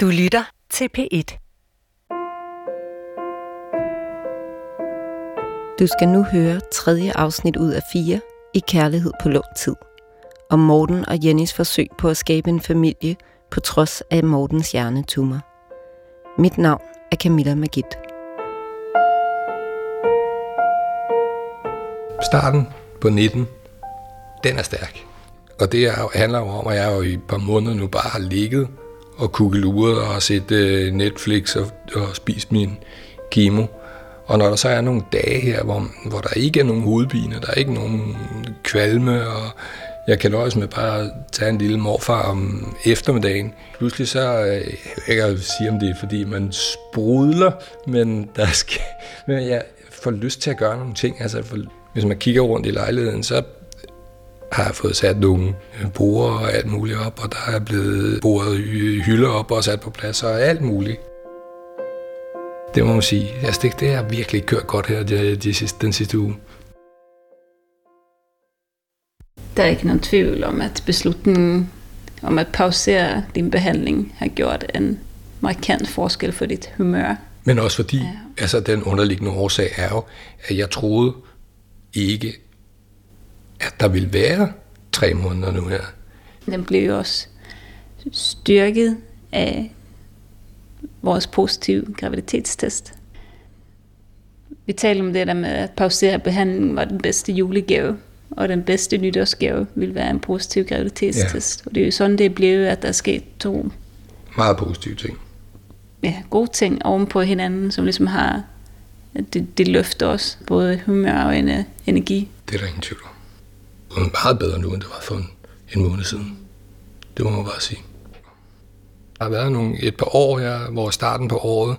Du lytter til P1. Du skal nu høre tredje afsnit ud af fire i Kærlighed på lånt tid. Om Morten og Jennys forsøg på at skabe en familie på trods af Mortens hjernetumor. Mit navn er Camilla Magit. Starten på 19, den er stærk. Og det er, handler jo om, at jeg jo i et par måneder nu bare har ligget og kukkeluret og set øh, Netflix og, og spist min kemo. Og når der så er nogle dage her, hvor, hvor der ikke er nogen hovedpine, der er ikke nogen kvalme, og jeg kan nøjes med bare at tage en lille morfar om eftermiddagen. Pludselig så, øh, jeg kan sige om det er, fordi man sprudler, men, der skal, men jeg får lyst til at gøre nogle ting. Altså, for, hvis man kigger rundt i lejligheden, så har fået sat nogle borer og alt muligt op, og der er blevet boret hylder op og sat på plads og alt muligt. Det må man sige. Altså det, det har virkelig kørt godt her de, de sidste, den sidste uge. Der er ikke nogen tvivl om, at beslutningen om at pausere din behandling har gjort en markant forskel for dit humør. Men også fordi, ja. altså den underliggende årsag er jo, at jeg troede ikke, at der ville være tre måneder nu her. Den blev jo også styrket af vores positive graviditetstest. Vi talte om det der med, at pausere behandlingen var den bedste julegave, og den bedste nytårsgave ville være en positiv graviditetstest. Ja. Og det er jo sådan, det blevet, at der er sket to meget positive ting. Ja, gode ting oven på hinanden, som ligesom har, det, det løfter os, både humør og energi. Det er der ingen tvivl om. Det er meget bedre nu, end det var for en, en måned siden. Det må man bare sige. Der har været nogle, et par år her, hvor starten på året,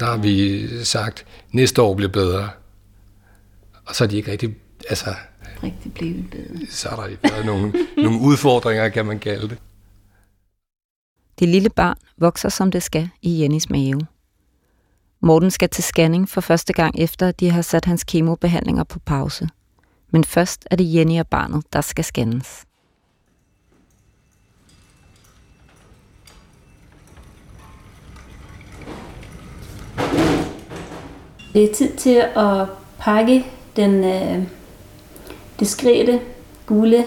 der har vi sagt, næste år bliver bedre. Og så er de ikke rigtig, altså... Rigtig blevet bedre. Så er der været nogle, nogle udfordringer, kan man kalde det. Det lille barn vokser som det skal i Jennys mave. Morten skal til scanning for første gang efter, at de har sat hans kemobehandlinger på pause. Men først er det Jenny og barnet, der skal scannes. Det er tid til at pakke den øh, diskrete gule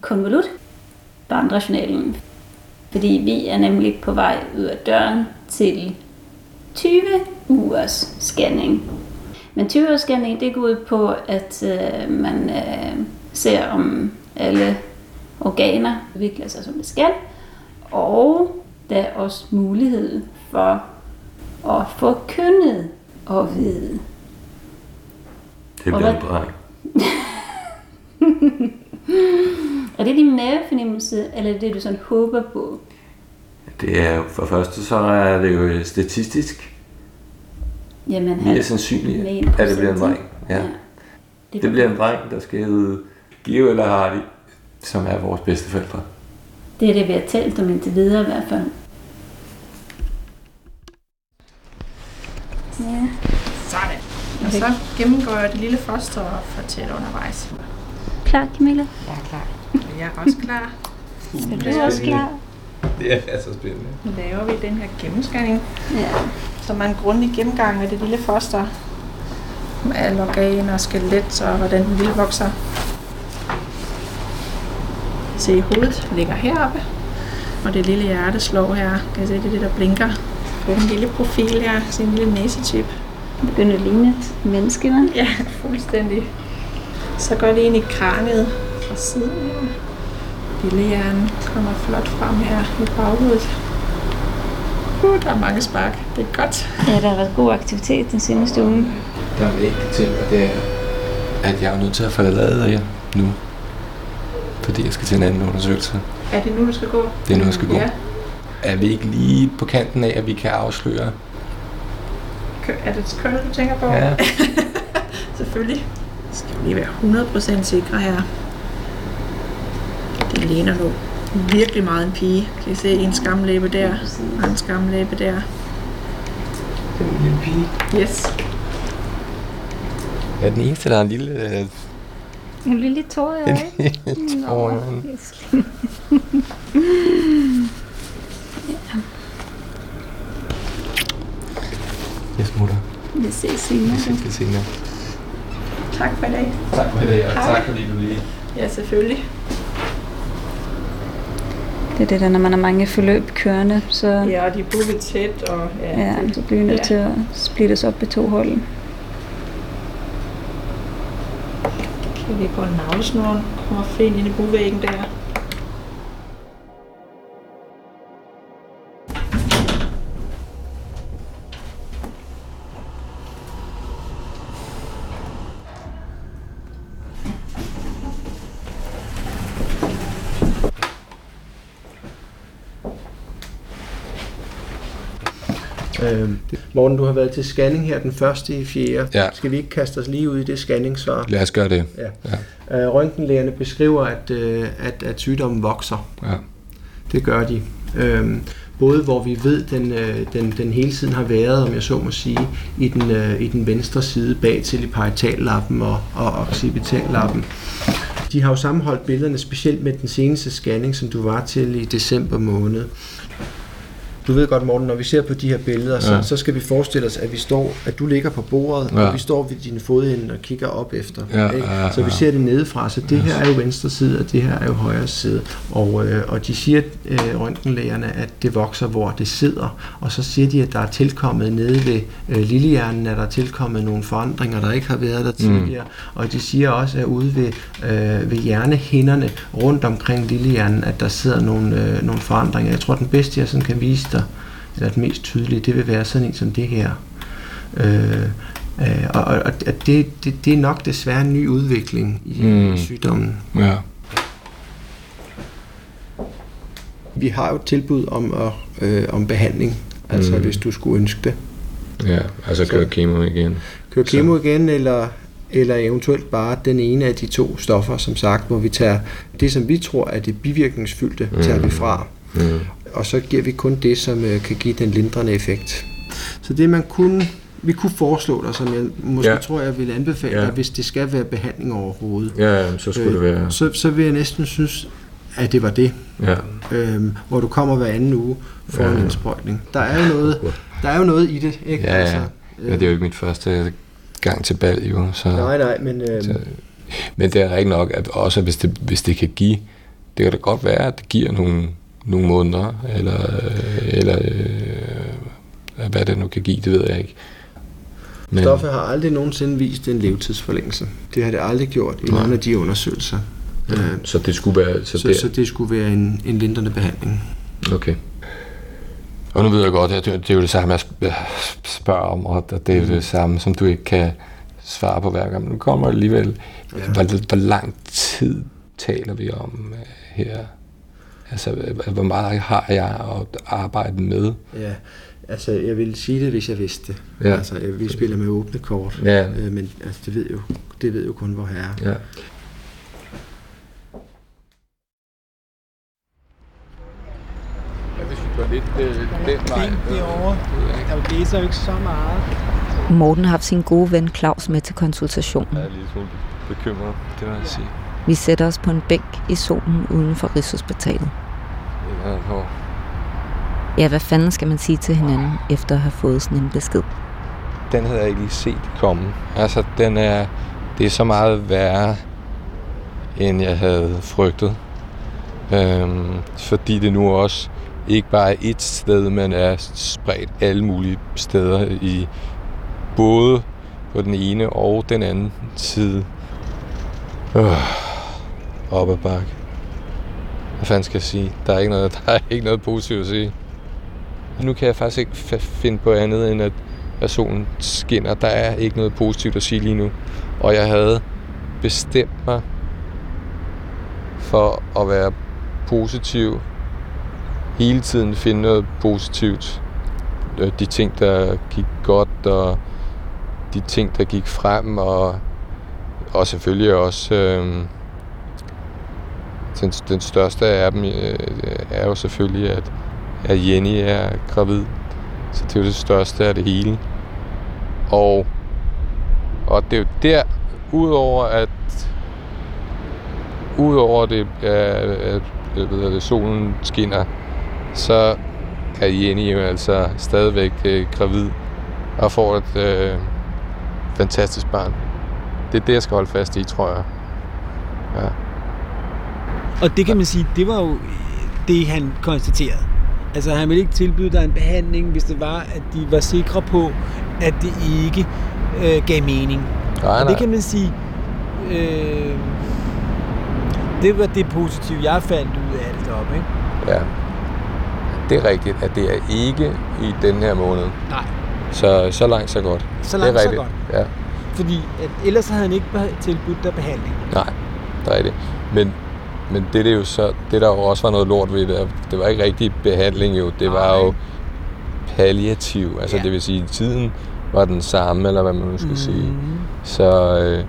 konvolut barndrationalen. Fordi vi er nemlig på vej ud af døren til 20 ugers scanning. Men 20 ugers scanning, det går ud på, at øh, man øh, ser om alle organer udvikler sig som det skal. Og der er også mulighed for at få kønnet at vide. Det bliver en dreng. er det din mavefornemmelse, eller er det det, du sådan håber på? Det er jo, for første så er det jo statistisk Jamen, mere sandsynligt, at det bliver en dreng. Ja. ja. Det, det bliver en dreng, der skal hedde Geo eller Hardy, som er vores bedste forældre. Det er det, vi har talt om indtil videre i hvert fald. Ja. Sådan. Og så gennemgår jeg det lille foster og fortæller undervejs. Klar, Camilla? Jeg er klar. Jeg er også klar. Er du også klar? Det er så spændende. Nu laver vi den her gennemscanning, Ja. Er en grundig gennemgang af det lille foster. Med alle organer og skelet og hvordan den lille vokser. Se, hovedet ligger heroppe. Og det lille hjerte slår her. Kan I se, det er det, der blinker. På den lille profil her. Se en lille næsetip. Det begynder at ligne et menneske, hva'? Ja, fuldstændig. Så går det ind i kraniet fra siden her. Lille hjernen kommer flot frem her i baghovedet. Uh, der er mange spark. Det er godt. Ja, der har været god aktivitet den seneste uge. Der er en enkelt ting, og det er, at jeg er nødt til at forlade jer nu. Fordi jeg skal til en anden undersøgelse. Er det nu, du skal gå? Det er nu, jeg skal gå. Ja. Er vi ikke lige på kanten af, at vi kan afsløre? Er det kønnet, du tænker på? Ja. Selvfølgelig. Skal vi lige være 100% sikre her. Det ligner nu virkelig meget en pige. Kan I se en skamlæbe der, og en skamlæbe der. Det er en lille pige. Yes. Jeg er den eneste, der har en lille... Øh... En lille tår i øjet. En lille tår i øjet. Jeg smutter. Vi ses senere. Vi ses senere. Tak for i dag. Tak for i dag, og tak fordi du lige... Ja, selvfølgelig. Det er det der, når man har mange forløb kørende, så, Ja, og de er booket tæt, og ja, ja, så bliver vi nødt ja. til at splittes op i to hold. kan vi på navlesnoren kommer fint ind i buvæggen der. Øh, Morten, du har været til scanning her den første i fjerde. Ja. Skal vi ikke kaste os lige ud i det scanningssvar? Lad os gøre det. Ja. Øh, røntgenlægerne beskriver, at, øh, at, at sygdommen vokser. Ja. Det gør de. Øhm, både hvor vi ved, den, øh, den, den hele tiden har været, om jeg så må sige, i den, øh, i den venstre side bag til i parietallappen og, og occipitallappen. De har jo sammenholdt billederne, specielt med den seneste scanning, som du var til i december måned. Du ved godt, Morten, når vi ser på de her billeder, så, Ja. så skal vi forestille os, at vi står, at du ligger på bordet, Ja. og vi står ved dine fodende og kigger op efter. Ja, ikke? ja, Så vi ja. ser det nedefra, så det her er jo venstre side, og det her er jo højre side. Og, øh, og de siger, øh, røntgenlægerne, at det vokser, hvor det sidder. Og så siger de, at der er tilkommet nede ved øh, lillehjernen, at der er tilkommet nogle forandringer, der ikke har været der tidligere. Mm. Og de siger også, at ude ved, øh, ved hjernehinderne rundt omkring lillehjernen, at der sidder nogle, øh, nogle forandringer. Jeg tror, den bedste, jeg sådan kan vise dig, eller den mest tydelige, det vil være sådan en som det her. Øh, øh, og og, og at det, det, det er nok desværre en ny udvikling i, mm. Mm. i sygdommen. Ja. Vi har jo et tilbud om, at, øh, om behandling, altså Mm. hvis du skulle ønske det. Ja, altså Så- køre kemo igen. Kør Så- kemo igen, eller, eller eventuelt bare den ene af de to stoffer, som sagt, hvor vi tager det, som vi tror er det bivirkningsfyldte, mm. tager vi fra. Mm. Og så giver vi kun det, som øh, kan give den lindrende effekt. Så det man kunne, vi kunne foreslå dig, som jeg måske Ja. tror, jeg vil anbefale Ja. dig, hvis det skal være behandling overhovedet, Ja, så skulle det være... så, så vil jeg næsten synes, at det var det. Ja. øhm, hvor du kommer hver anden uge for Ja. en indsprøjtning. Der er jo noget, der er jo noget i det, ikke? Altså, Ja, ja. Ja, det er jo ikke mit første gang til bal, jo. Så, Nej, nej, men øhm, så, men det er rigtigt nok, at også hvis det, hvis det kan give, det kan da godt være, at det giver nogle, nogle måneder, eller, eller øh, hvad det nu kan give, det ved jeg ikke. Men, stoffet har aldrig nogensinde vist en levetidsforlængelse. Det har det aldrig gjort i Nej. nogle af de undersøgelser. Øh, så det skulle være... Så, så, det, så det skulle være en, en lindrende behandling. Okay. Og nu ved jeg godt, at det, er jo det samme, jeg sp- spørger om, og det er det samme, som du ikke kan svare på hver gang. Men nu kommer det alligevel. Ja. Hvor, hvor lang tid taler vi om øh, her? Altså, øh, hvor meget har jeg at arbejde med? Ja, altså jeg ville sige det, hvis jeg vidste det. Ja. Altså, øh, vi spiller med åbne kort. Ja. Øh, men altså, det ved jo, det ved jo kun vor herre. Ja. Lidt øh, den vej. derovre. Der blæser jo ikke så meget. Morten har haft sin gode ven Claus med til konsultationen. Jeg er lidt bekymret, det vil jeg sige. Vi sætter os på en bænk i solen uden for Rigshospitalet. Ja, hvad fanden skal man sige til hinanden efter at have fået sådan en besked? den havde jeg ikke lige set komme. Altså, den er, det er så meget værre, end jeg havde frygtet. Øhm, fordi det nu også ikke bare er et sted, men er spredt alle mulige steder i både på den ene og den anden side. Øh, op ad bakke. Hvad fanden skal jeg sige? Der er ikke noget, der er ikke noget positivt at sige. Nu kan jeg faktisk ikke f- finde på andet, end at, at solen skinner. Der er ikke noget positivt at sige lige nu. Og jeg havde bestemt mig for at være positiv. Hele tiden finde noget positivt. Øh, de ting, der gik godt, og de ting, der gik frem, og, og selvfølgelig også øh, den, den største af dem øh, er jo selvfølgelig, at, at Jenny er gravid. Så det er jo det største af det hele. Og, og det er jo der, udover at udover det, at, at, at, at, solen skinner, så er Jenny jo altså stadigvæk øh, gravid og får et, øh, fantastisk barn. Det er det, jeg skal holde fast i, tror jeg. Ja. Og det kan man sige, det var jo det, han konstaterede. Altså han ville ikke tilbyde dig en behandling, hvis det var, at de var sikre på, at det ikke øh, gav mening. Nej, Og det nej. kan man sige, øh, det var det positive, jeg fandt ud af det deroppe, ikke? Ja. Det er rigtigt, at det er ikke i den her måned. Nej. Så, så langt, så godt. Så det er langt, så rigtigt. godt. Ja. Fordi at ellers havde han ikke tilbudt dig behandling. Nej, det er rigtigt. Men, men det, det er jo så, det der jo også var noget lort ved det, det var ikke rigtig behandling jo, det var jo palliativ, altså Ja. det vil sige, tiden var den samme, eller hvad man nu skal mm. sige. Mhm. Så, øh,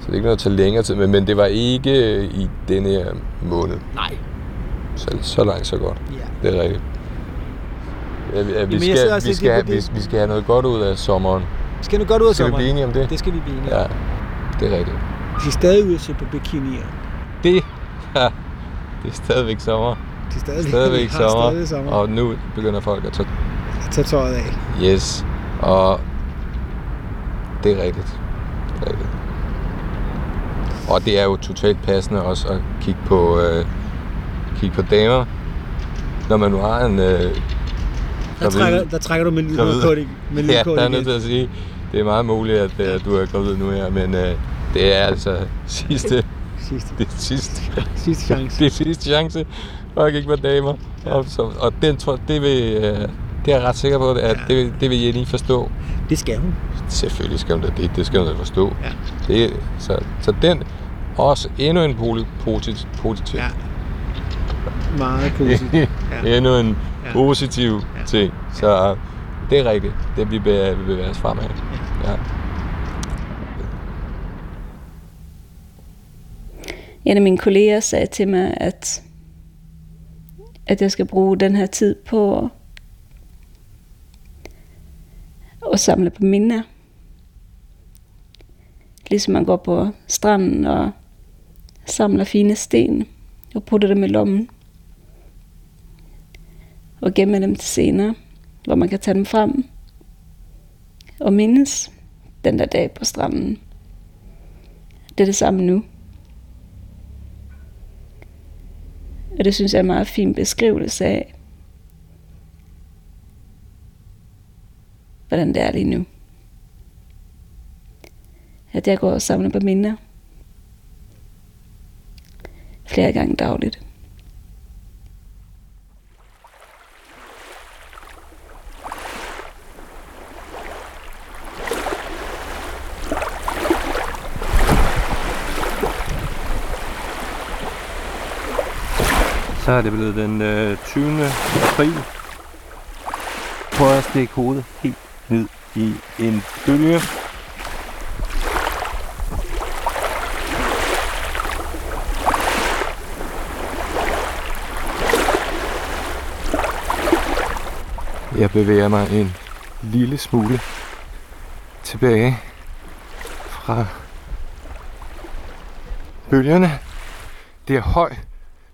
så det er ikke noget, der tager længere tid, men, men det var ikke øh, i denne her måned. Nej. Så, så langt, så godt. Ja. Det er rigtigt. Ja, vi, ja, vi, jeg sidder skal, vi, skal have, det. vi, vi skal have noget godt ud af sommeren. Skal nu godt ud af Skal vi sommeren? blive enige om det? Det skal vi blive enige om. Ja, det er rigtigt. Vi skal stadig ud og se på bikinier. Det, det er stadigvæk sommer. Det er stadig, Stadigvæk har sommer, Stadig sommer. og nu begynder folk at tage Tag tøjet af. yes. Og det er rigtigt. Det er rigtigt. Og det er jo totalt passende også at kigge på, øh, kigge på damer, når man nu har en... Øh, Der trækker, der trækker du med med lidt ja, der er nødt til at sige, det er meget muligt, at øh, du er gravid nu her, men øh, det er altså sidste, Sidste, det er sidste, sidste chance. det er sidste chance at kigge på damer. Ja. Og, så, og den tror, det vil, øh, det er jeg ret sikker på, at Ja. det, vil- det vil Jenny forstå. Det skal hun. Selvfølgelig skal hun da det, det skal hun da forstå. Ja. Det, så, så den også endnu en positiv, positiv. Ja. Meget positivt. Ja. endnu en Ja. positiv Ja. ting. Så det er rigtigt. Det vi bevæger, vi bevæger os fremad. Ja. En af mine kolleger sagde til mig, at, at jeg skal bruge den her tid på at, at samle på minder. Ligesom man går på stranden og samler fine sten og putter dem i lommen. Og gemmer dem til senere, hvor man kan tage dem frem og mindes den der dag på stranden. Det er det samme nu. Og det synes jeg er en meget fin beskrivelse af, hvordan det er lige nu. At jeg går og samler på minder. Flere gange dagligt. Så er det blevet den øh, 20. april. Prøv at stikke hovedet helt ned i en bølge. Jeg bevæger mig en lille smule tilbage fra bølgerne. Det er høj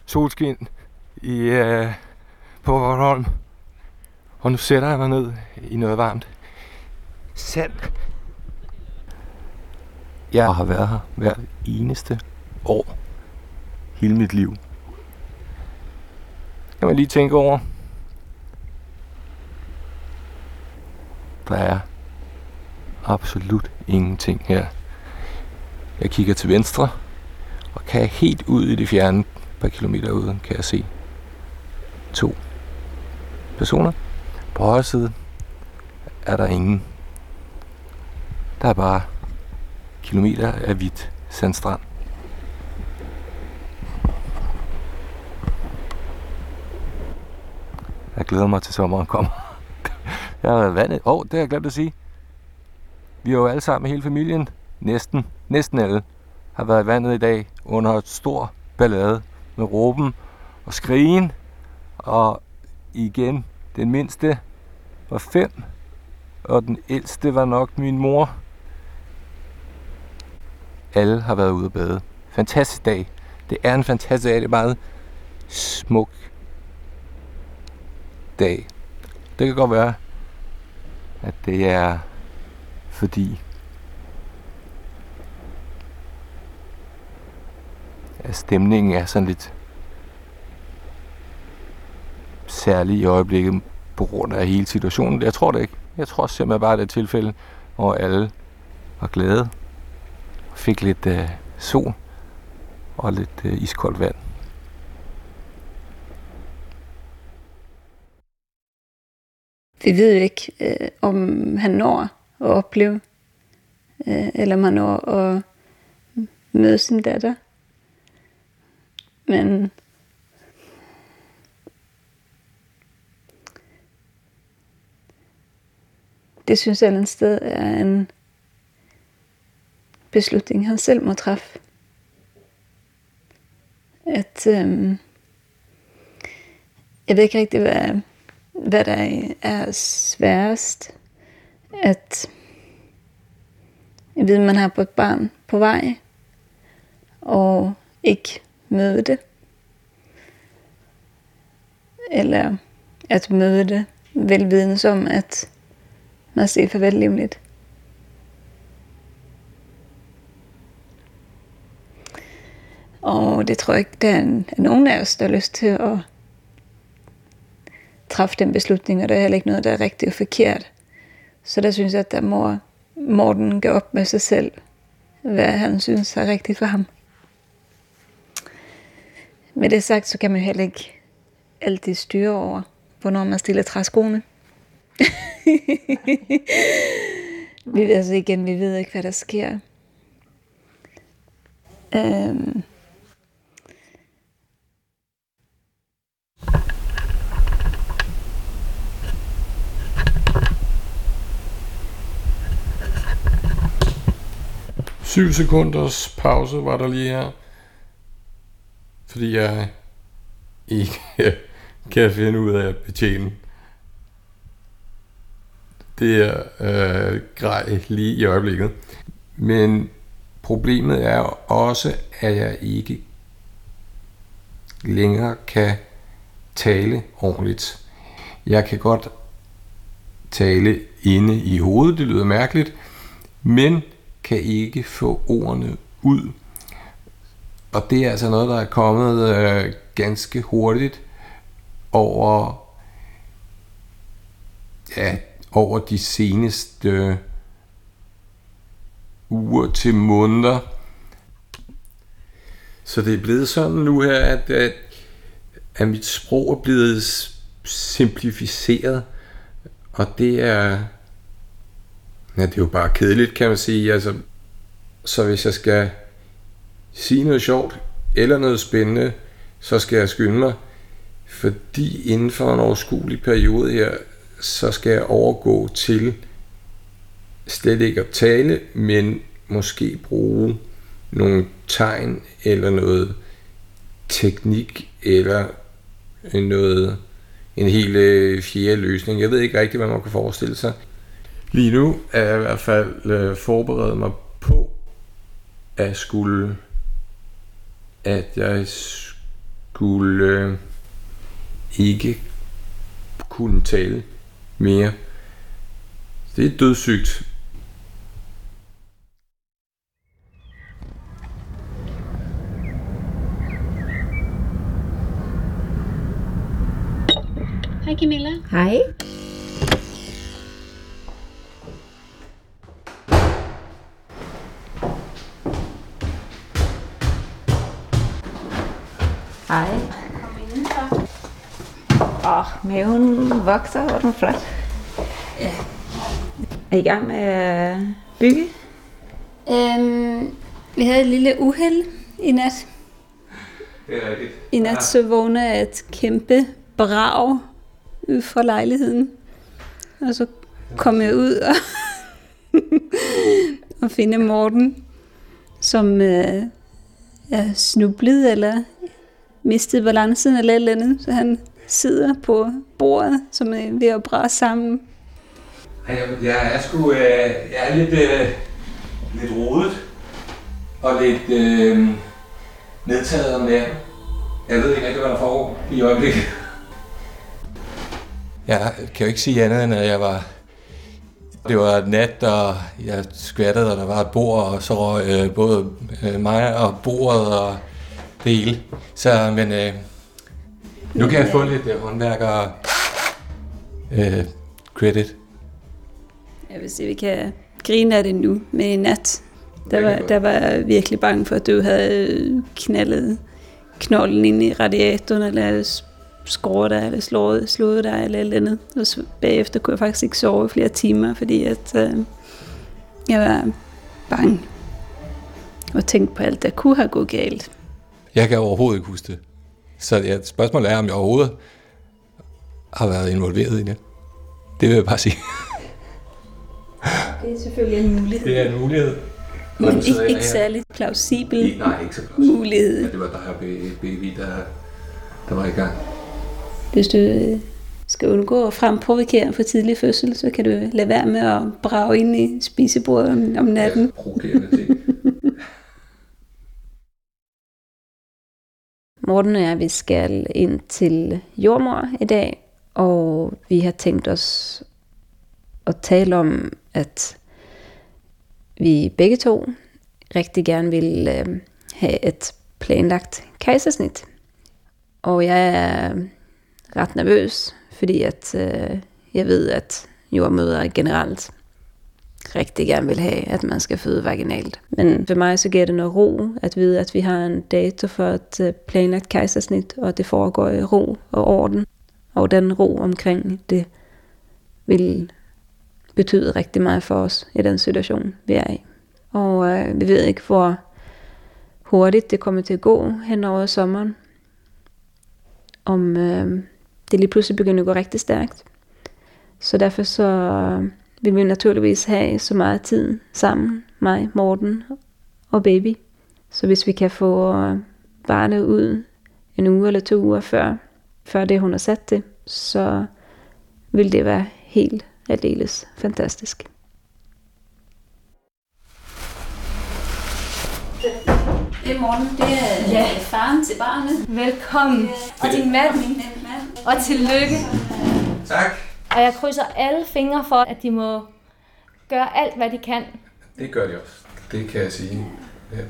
solskin i, øh, på Bornholm. Og nu sætter jeg mig ned i noget varmt sand. Jeg har været her hver eneste år. Hele mit liv. Kan man lige tænke over. Der er absolut ingenting her. Jeg kigger til venstre, og kan jeg helt ud i det fjerne et par kilometer ude, kan jeg se to personer. På højre side er der ingen. Der er bare kilometer af hvidt sandstrand. Jeg glæder mig til sommeren kommer. Jeg har været vandet. Åh, oh, det har jeg glemt at sige. Vi er jo alle sammen, hele familien, næsten, næsten alle, har været i vandet i dag under et stor ballade med råben og skrigen. Og igen, den mindste var 5, og den ældste var nok min mor. Alle har været ude at bade. Fantastisk dag. Det er en fantastisk dag. Det er meget smuk dag. Det kan godt være, at det er fordi at stemningen er sådan lidt særlig i øjeblikket på grund af hele situationen. Jeg tror det ikke. Jeg tror simpelthen bare, det er et tilfælde, hvor alle var glade fik lidt øh, sol og lidt øh, iskoldt vand. Vi ved jo ikke, øh, om han når at opleve, øh, eller om han når at møde sin datter. Men det synes jeg et sted er en beslutning, han selv må træffe. At øhm, jeg ved ikke rigtig, hvad, hvad der er sværest. At jeg ved, man har på et barn på vej, og ikke møde det. Eller at møde det velvidende som, at man siger farvel livligt. Og det tror jeg ikke, der er nogen af os, der har lyst til at træffe den beslutning, og der er heller ikke noget, der er rigtigt og forkert. Så der synes jeg, at der må Morten gå op med sig selv, hvad han synes er rigtigt for ham. Med det sagt, så kan man heller ikke altid styre over, hvornår man stiller træskoene vi, altså igen, vi ved ikke, hvad der sker. Øhm. Syv sekunders pause var der lige her. Fordi jeg ikke kan finde ud af at betjene det er øh, grej lige i øjeblikket. Men problemet er også, at jeg ikke længere kan tale ordentligt. Jeg kan godt tale inde i hovedet, det lyder mærkeligt, men kan ikke få ordene ud. Og det er altså noget, der er kommet øh, ganske hurtigt over ja, over de seneste øh, uger til måneder. Så det er blevet sådan nu her, at, at, at mit sprog er blevet simplificeret, og det er, ja, det er jo bare kedeligt, kan man sige. Altså, så hvis jeg skal sige noget sjovt eller noget spændende, så skal jeg skynde mig, fordi inden for en overskuelig periode her, så skal jeg overgå til slet ikke at tale, men måske bruge nogle tegn eller noget teknik eller noget en helt øh, fjerde løsning. Jeg ved ikke rigtig, hvad man kan forestille sig. Lige nu er jeg i hvert fald øh, forberedt mig på at skulle at jeg skulle øh, ikke kunne tale mere. Det er dødssygt. Hej Camilla. Hej. Hej. Maven vokser, hvor den flot. Ja. Er I gang med at bygge? Øhm, vi havde et lille uheld i nat. Det er rigtigt. I nat så vågnede jeg et kæmpe brag ud fra lejligheden. Og så kom jeg ud og, og finde Morten, som øh, er snublet eller mistet balancen eller et eller andet. Så han sidder på bordet, som er ved at brase sammen. Jeg, jeg er sgu øh, jeg er lidt, øh, lidt rodet og lidt øh, nedtaget om natten. Jeg ved ikke rigtig, hvad der foregår i øjeblikket. Jeg kan jo ikke sige andet, end at jeg var... Det var nat, og jeg skvattede, og der var et bord, og så røg øh, både øh, mig og bordet og det hele. Så, men øh, nu kan jeg få lidt øh, håndværker øh, credit. Jeg vil sige, vi kan grine af det nu, men i nat, der var, der var jeg virkelig bange for, at du havde knaldet knolden ind i radiatoren, eller skåret dig, eller slået, slået dig, eller eller andet. Og så bagefter kunne jeg faktisk ikke sove i flere timer, fordi at, øh, jeg var bange og tænkte på alt, der kunne have gået galt. Jeg kan overhovedet ikke huske det. Så ja, spørgsmålet er, om jeg overhovedet har været involveret i det. Det vil jeg bare sige. Det er selvfølgelig en mulighed. Det er en mulighed. Men ikke, ikke særligt plausibel Nej, ikke så mulighed. Ja, det var dig og baby, der, der var i gang. Hvis du øh, skal undgå at fremprovokere for tidlig fødsel, så kan du lade være med at brage ind i spisebordet om, om natten. Ja, provokerende ting. Morten og jeg, vi skal ind til jordmor i dag, og vi har tænkt os at tale om, at vi begge to rigtig gerne vil øh, have et planlagt kejsersnit. Og jeg er ret nervøs, fordi at øh, jeg ved, at jordmøder generelt rigtig gerne vil have, at man skal føde vaginalt. Men for mig så giver det noget ro at vide, at vi har en dato for et øh, planlagt kejsersnit, og det foregår i ro og orden. Og den ro omkring det vil betyde rigtig meget for os i den situation, vi er i. Og øh, vi ved ikke, hvor hurtigt det kommer til at gå hen over sommeren. Om øh, det lige pludselig begynder at gå rigtig stærkt. Så derfor så vil vi naturligvis have så meget tid sammen, mig, Morten og baby. Så hvis vi kan få barnet ud en uge eller to uger før, før det hun har sat det, så vil det være helt aldeles fantastisk. Det er Morten, det er ja. faren til barnet. Velkommen. Og din mand. Og tillykke. Tak. Og jeg krydser alle fingre for, at de må gøre alt, hvad de kan. Det gør de også. Det kan jeg sige. Ja.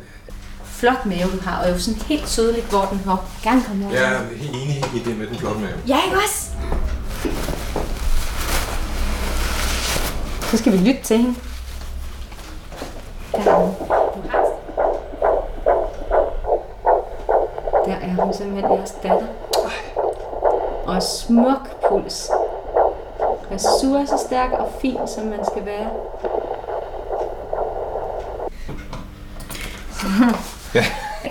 Flot mave, du har, og jo sådan helt tydeligt, hvor den må gerne komme over. Jeg er helt enig i det med den flotte mave. Ja, ikke også? Så skal vi lytte til hende. Der er hun. Der er hun simpelthen jeres datter. Og smuk puls. Ressourcestærk og fin, som man skal være. Ja.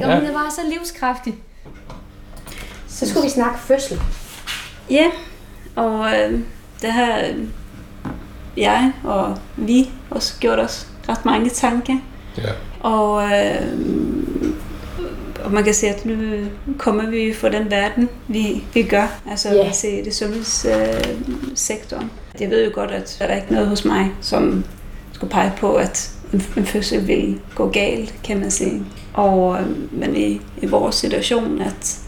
Og hun er bare så livskraftig. Så skulle vi snakke fødsel. Ja, og øh, det har øh, jeg og vi også gjort os ret mange tanker. Ja. Og, øh, og man kan se, at nu kommer vi fra den verden, vi, vi gør, altså yeah. se det sundhedssektoren. Jeg ved jo godt, at der er ikke noget hos mig, som skulle pege på, at en, en fødsel vil gå galt, kan man sige. Og, øh, men i, i vores situation, at,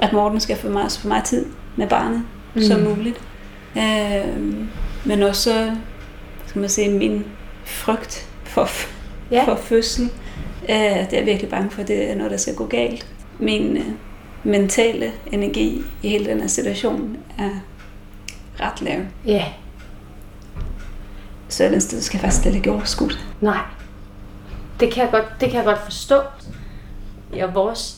at Morten skal få meget, så meget tid med barnet mm. som muligt. Øh, men også, skal man sige, min frygt for, ja. for fødsel. Øh, det er jeg virkelig bange for, det er noget, der skal gå galt. Min øh, mentale energi i hele den her situation er ret lav. Ja. Så et sted skal jeg faktisk slet ikke overskue. Nej. Det kan jeg godt, det kan jeg godt forstå. Og vores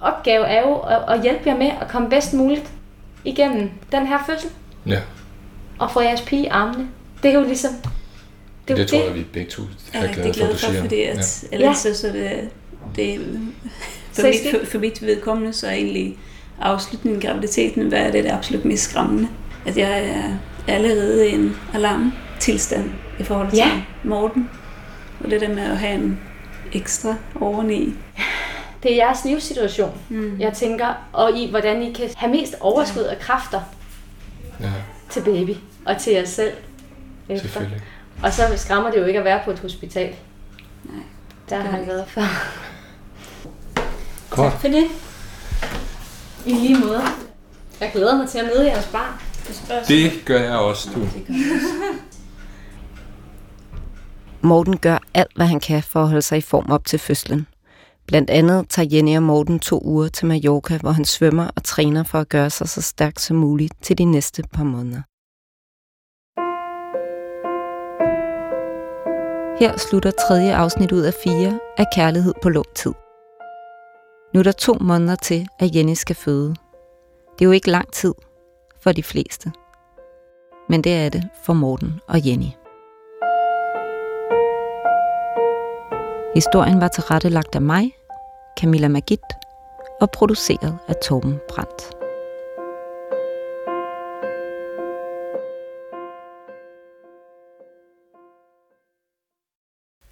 opgave er jo at, at hjælpe jer med at komme bedst muligt igennem den her fødsel. Ja, Og få jeres pige i armene. Det er jo ligesom... det, er det tror jeg, vi begge to Jeg er er glade rigtig for, glad du for, siger. fordi at, ja. ja. ellers Ja. så, så det, det for, Så mit, for, for mit vedkommende, så er egentlig afslutningen af graviditeten, hvad er det, det absolut mest skræmmende? At jeg er allerede i en alarmtilstand i forhold til Ja. Morten. Og det der med at have en ekstra oveni. Det er jeres livssituation, Mm. jeg tænker, og i hvordan I kan have mest overskud og kræfter ja, til baby og til jer selv. Efter. selvfølgelig. Og så skræmmer det jo ikke at være på et hospital. Nej. Der har han været før. Godt. For det. I lige måde. Jeg glæder mig til at møde jeres barn. Det gør jeg også, du. Morten gør alt, hvad han kan for at holde sig i form op til fødslen. Blandt andet tager Jenny og Morten to uger til Mallorca, hvor han svømmer og træner for at gøre sig så stærk som muligt til de næste par måneder. Her slutter tredje afsnit ud af fire af Kærlighed på lang tid. Nu er der to måneder til, at Jenny skal føde. Det er jo ikke lang tid for de fleste. Men det er det for Morten og Jenny. Historien var tilrettelagt af mig, Camilla Magit, og produceret af Torben Brandt.